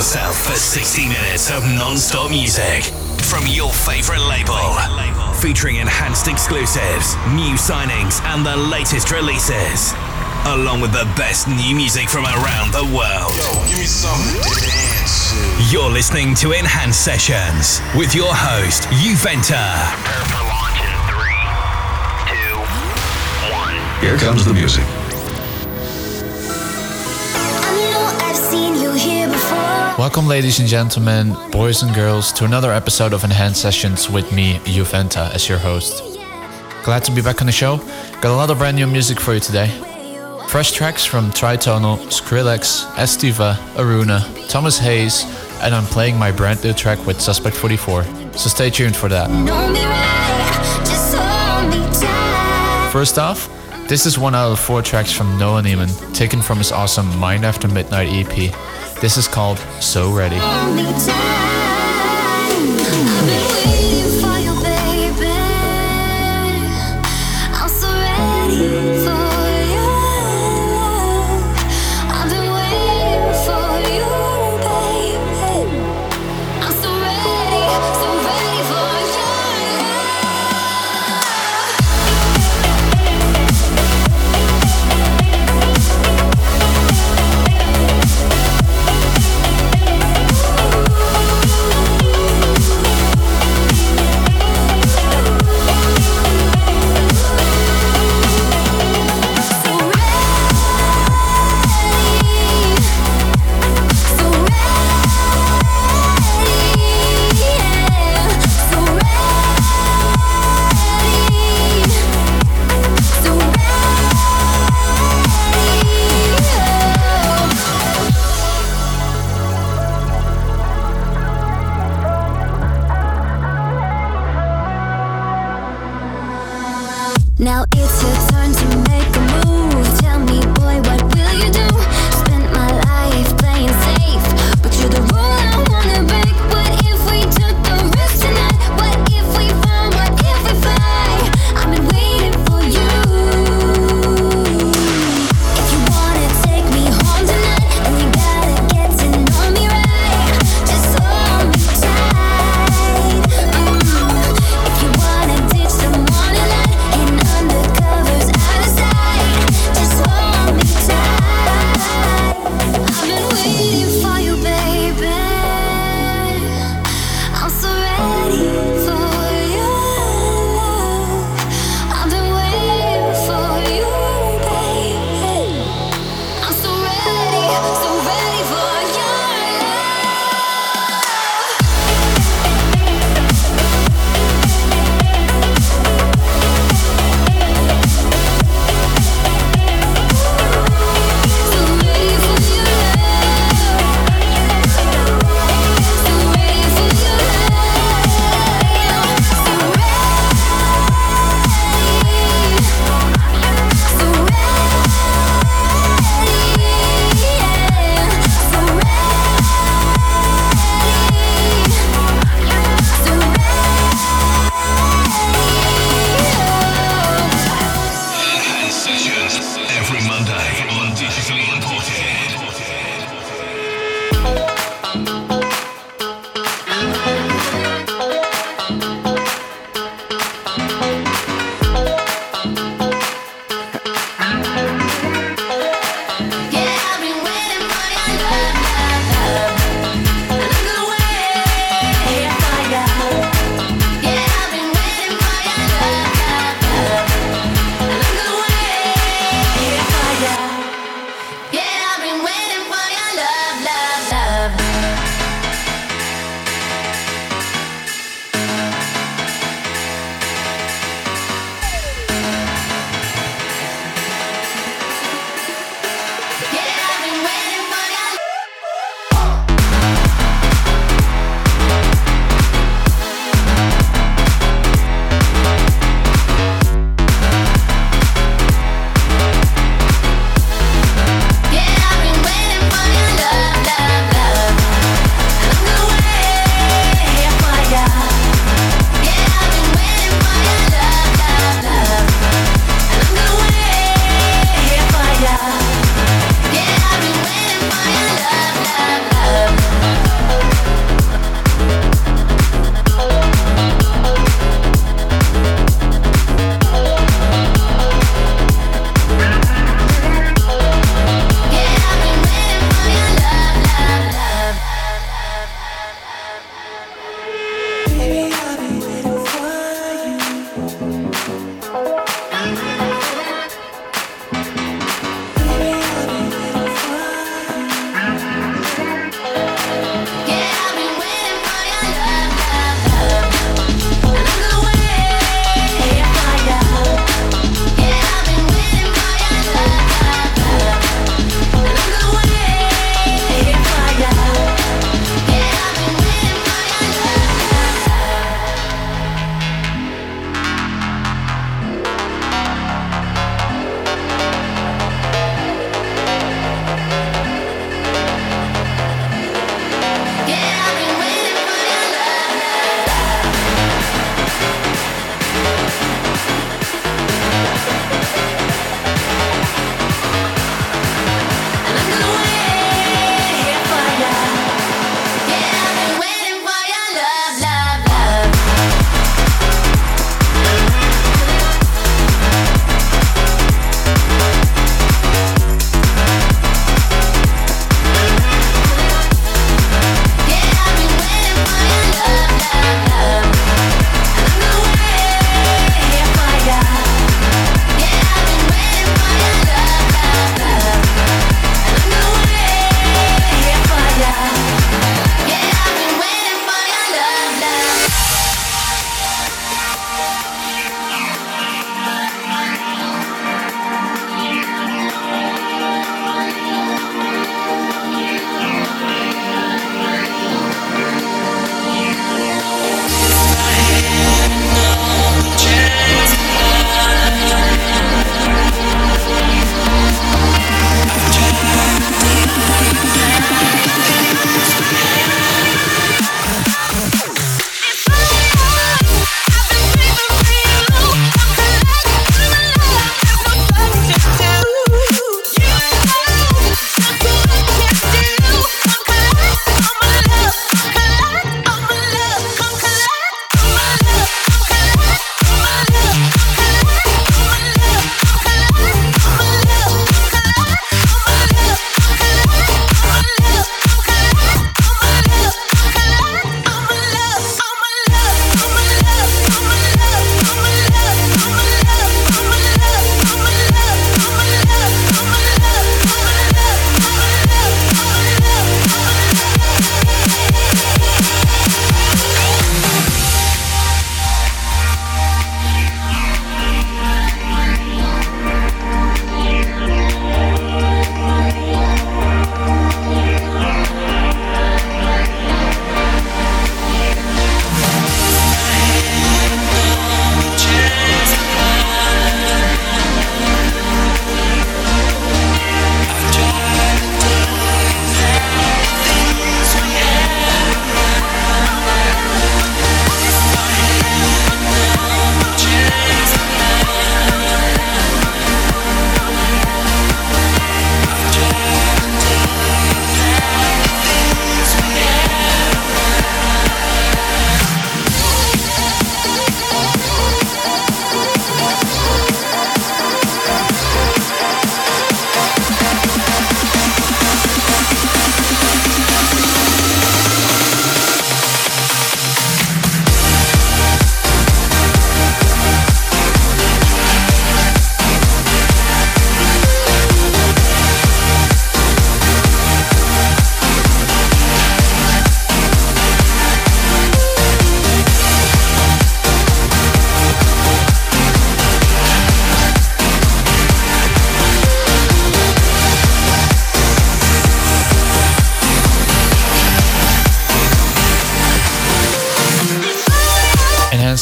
yourself for 60 minutes of non-stop music from your favorite label. Featuring enhanced exclusives, new signings, and the latest releases. Along with the best new music from around the world. Yo, give me something to dance. You're listening to Enhanced Sessions with your host, Juventa. Prepare for launch in three, two, one. Here comes the music. Welcome, ladies and gentlemen, boys and girls, to another episode of Enhanced Sessions with me, Juventa, as your host. Glad to be back on the show. Got a lot of brand new music for you today. Fresh tracks from Tritonal, Skrillex, Estiva, Aruna, Thomas Hayes, and I'm playing my brand new track with Suspect 44. So stay tuned for that. First off, this is one out of four tracks from Noah Neiman, taken from his awesome Mind After Midnight EP. This is called So Ready.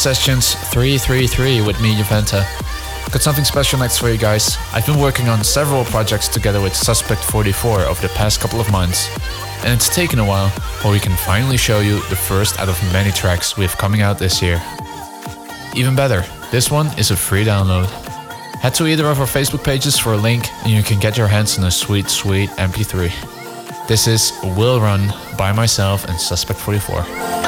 Sessions 333 with me, Juventa. Got something special next for you guys. I've been working on several projects together with Suspect 44 over the past couple of months, and it's taken a while, but we can finally show you the first out of many tracks we have coming out this year. Even better, this one is a free download. Head to either of our Facebook pages for a link and you can get your hands on a sweet, sweet MP3. This is Will Run by myself and Suspect 44.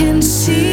can see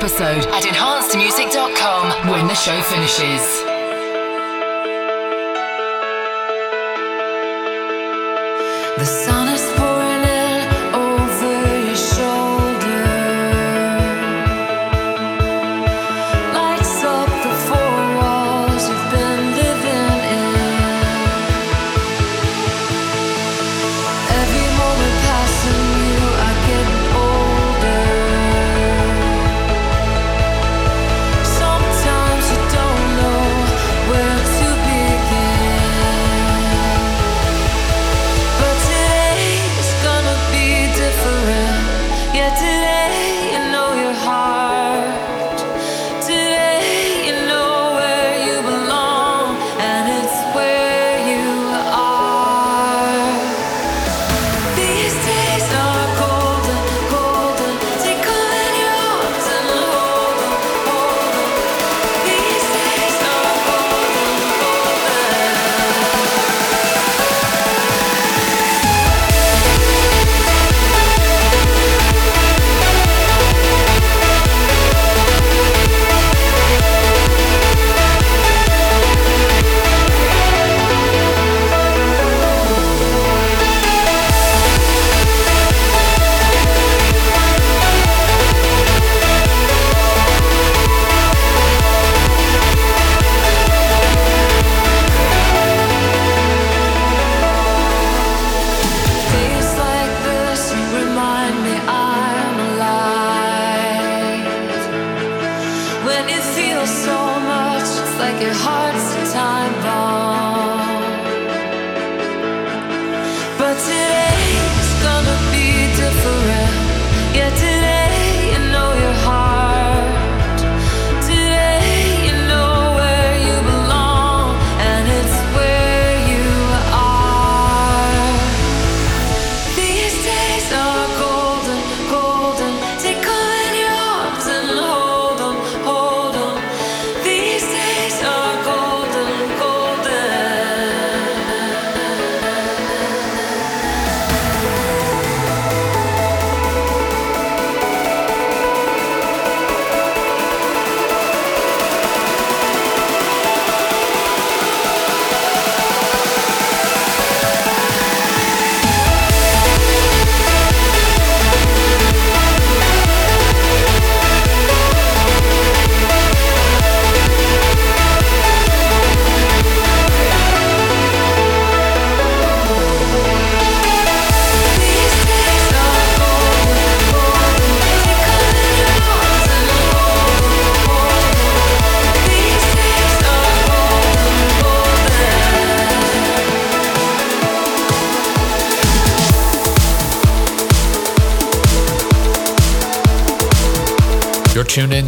episode at enhancedmusic.com when the show finishes.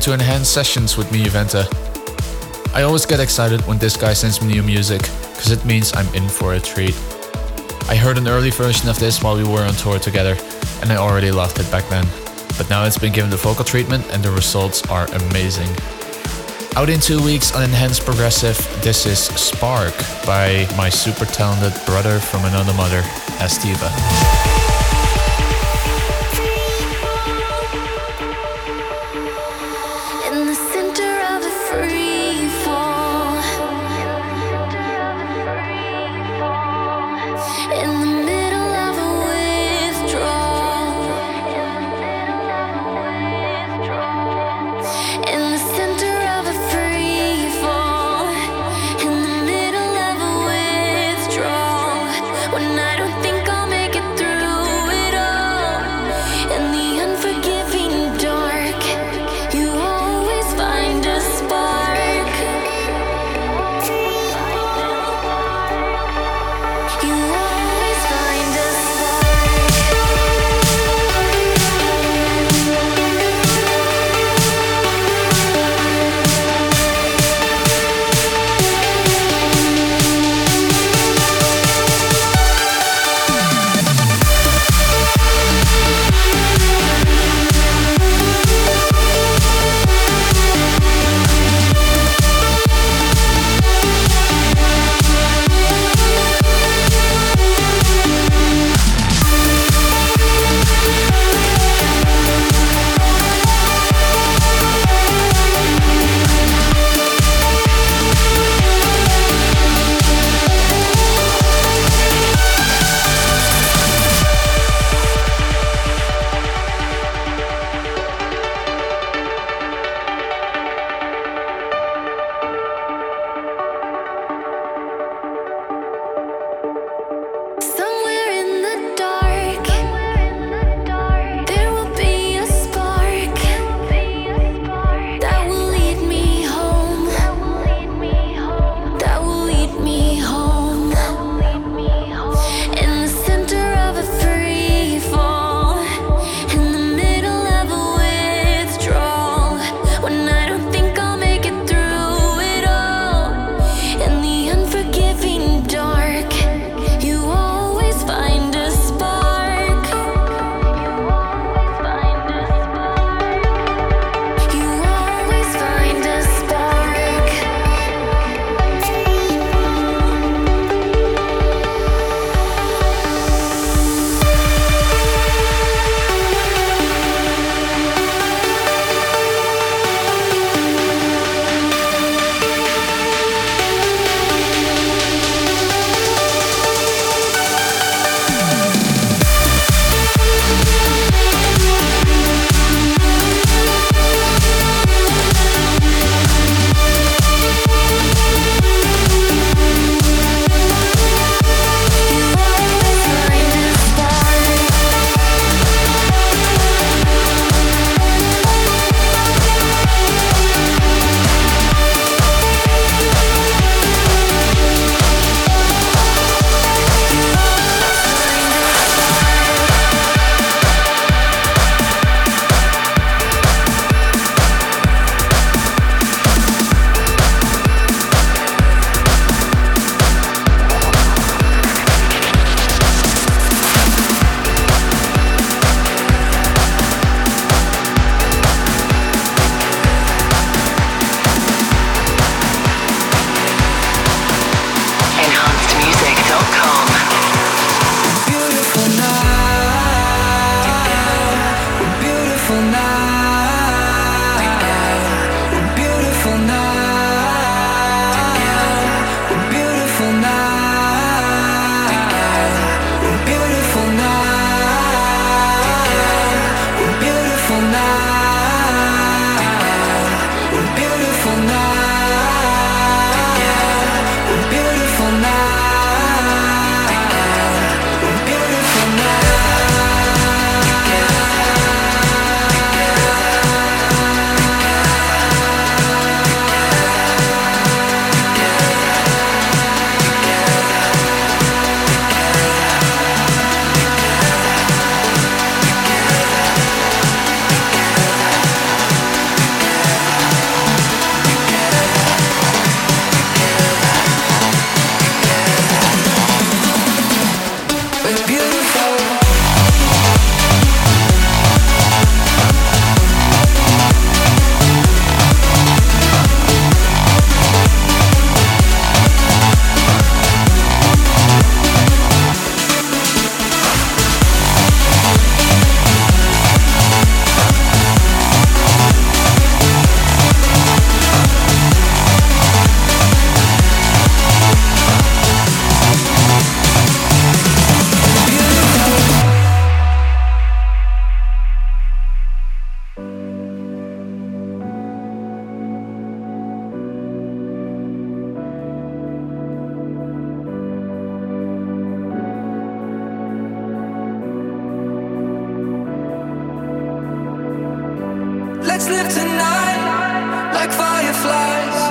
to Enhance Sessions with me, Juventa. I always get excited when this guy sends me new music, because it means I'm in for a treat. I heard an early version of this while we were on tour together, and I already loved it back then. But now it's been given the vocal treatment, and the results are amazing. Out in two weeks on Enhanced Progressive, this is Spark by my super talented brother from another mother, Estiva. live tonight like fireflies.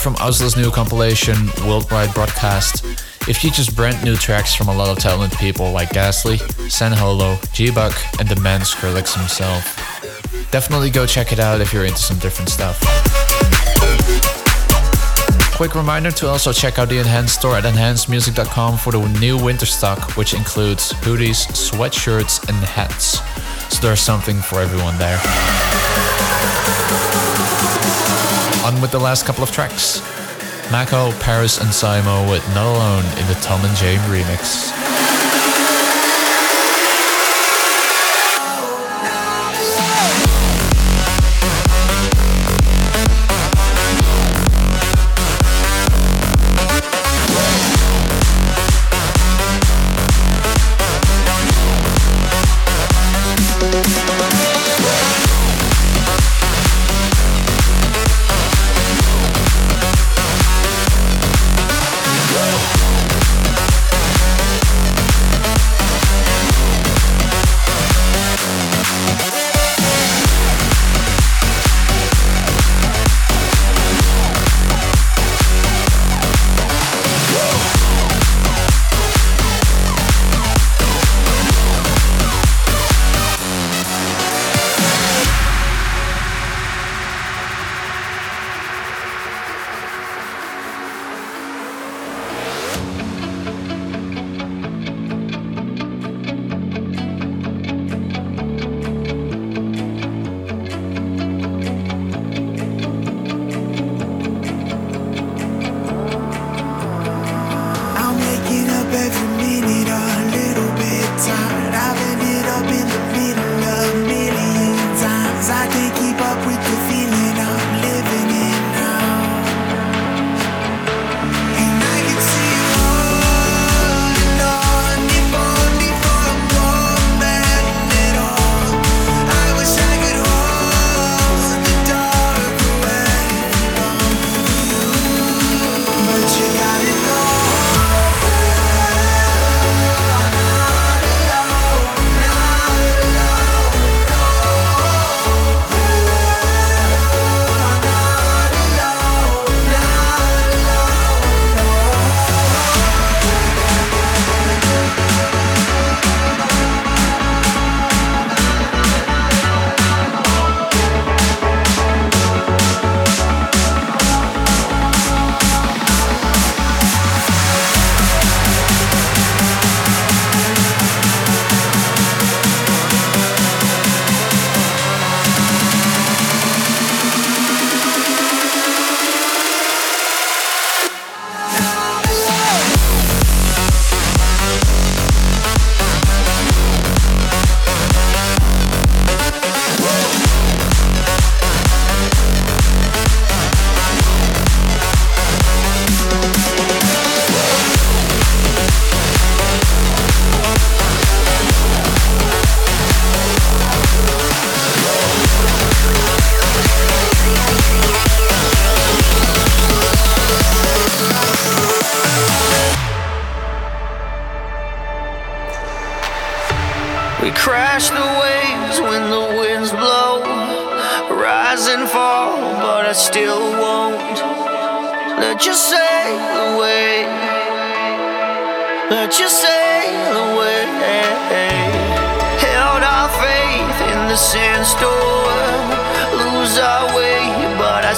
From OWSLA's new compilation, Worldwide Broadcast. It features brand new tracks from a lot of talented people like Ghastly, San Holo, G-Buck, and the man Skrillex himself. Definitely go check it out if you're into some different stuff. Quick reminder to also check out the Enhanced store at enhancedmusic.com for the new winter stock, which includes hoodies, sweatshirts, and hats. So there's something for everyone there. On with the last couple of tracks. Mako, Paris, and Simo with Not Alone in the Tom and Jame remix.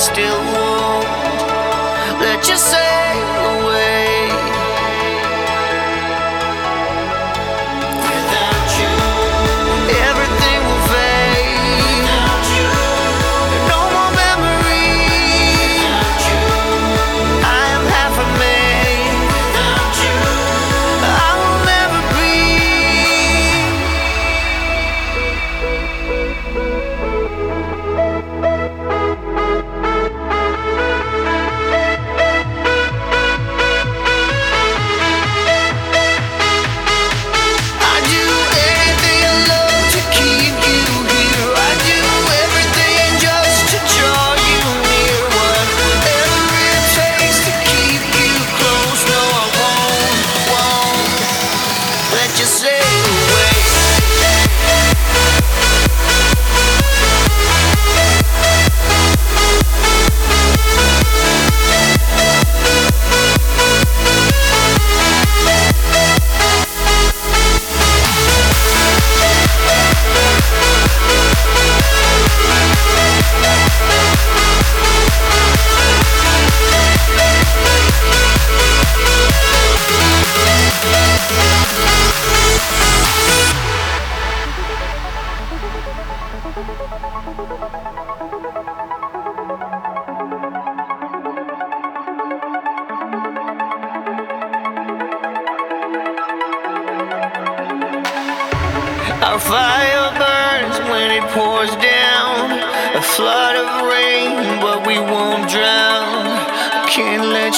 still won't Let you say.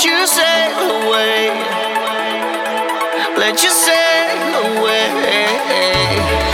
you sail away. Let you sail away.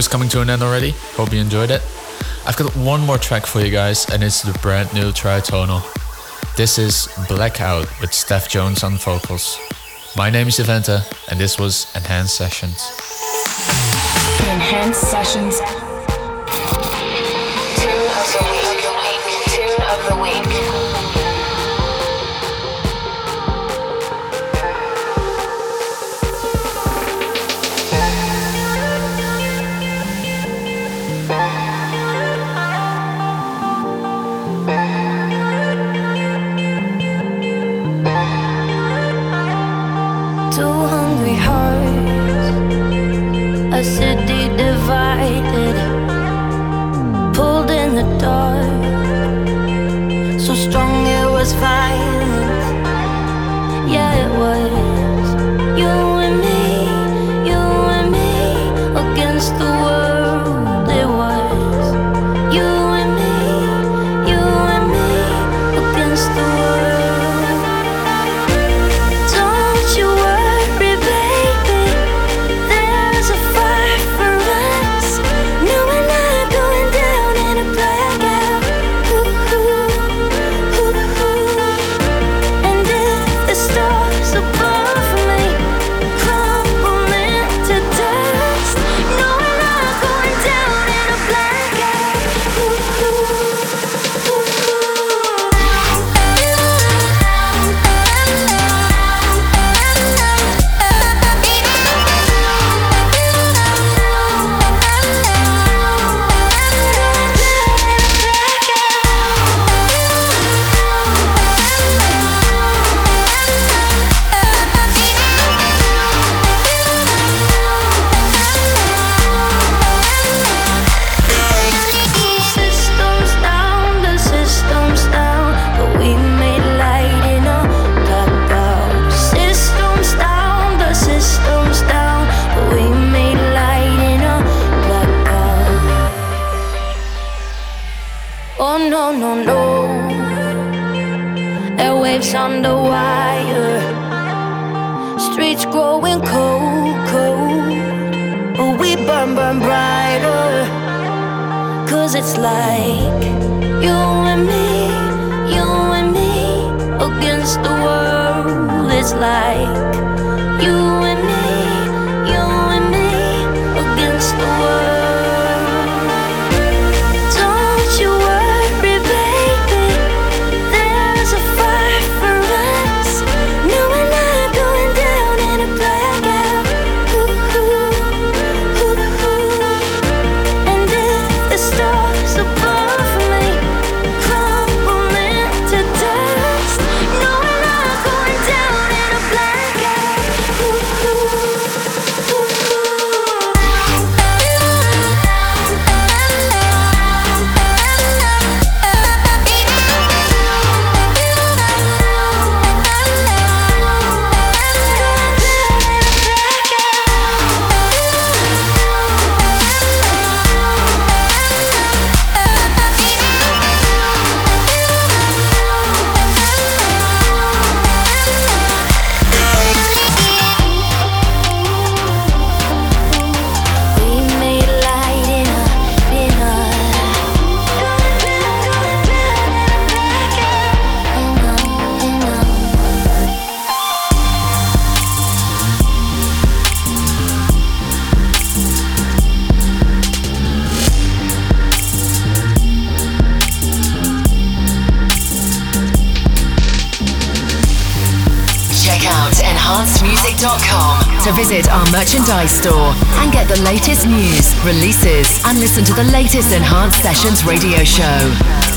is coming to an end already. Hope you enjoyed it. I've got one more track for you guys, and it's the brand new Tritonal. This is Blackout with Steph Jones on vocals. My name is Juventa, and this was Enhanced Sessions. Enhanced Sessions against the world. Spotify store and get the latest news, releases, and listen to the latest Enhanced Sessions radio show.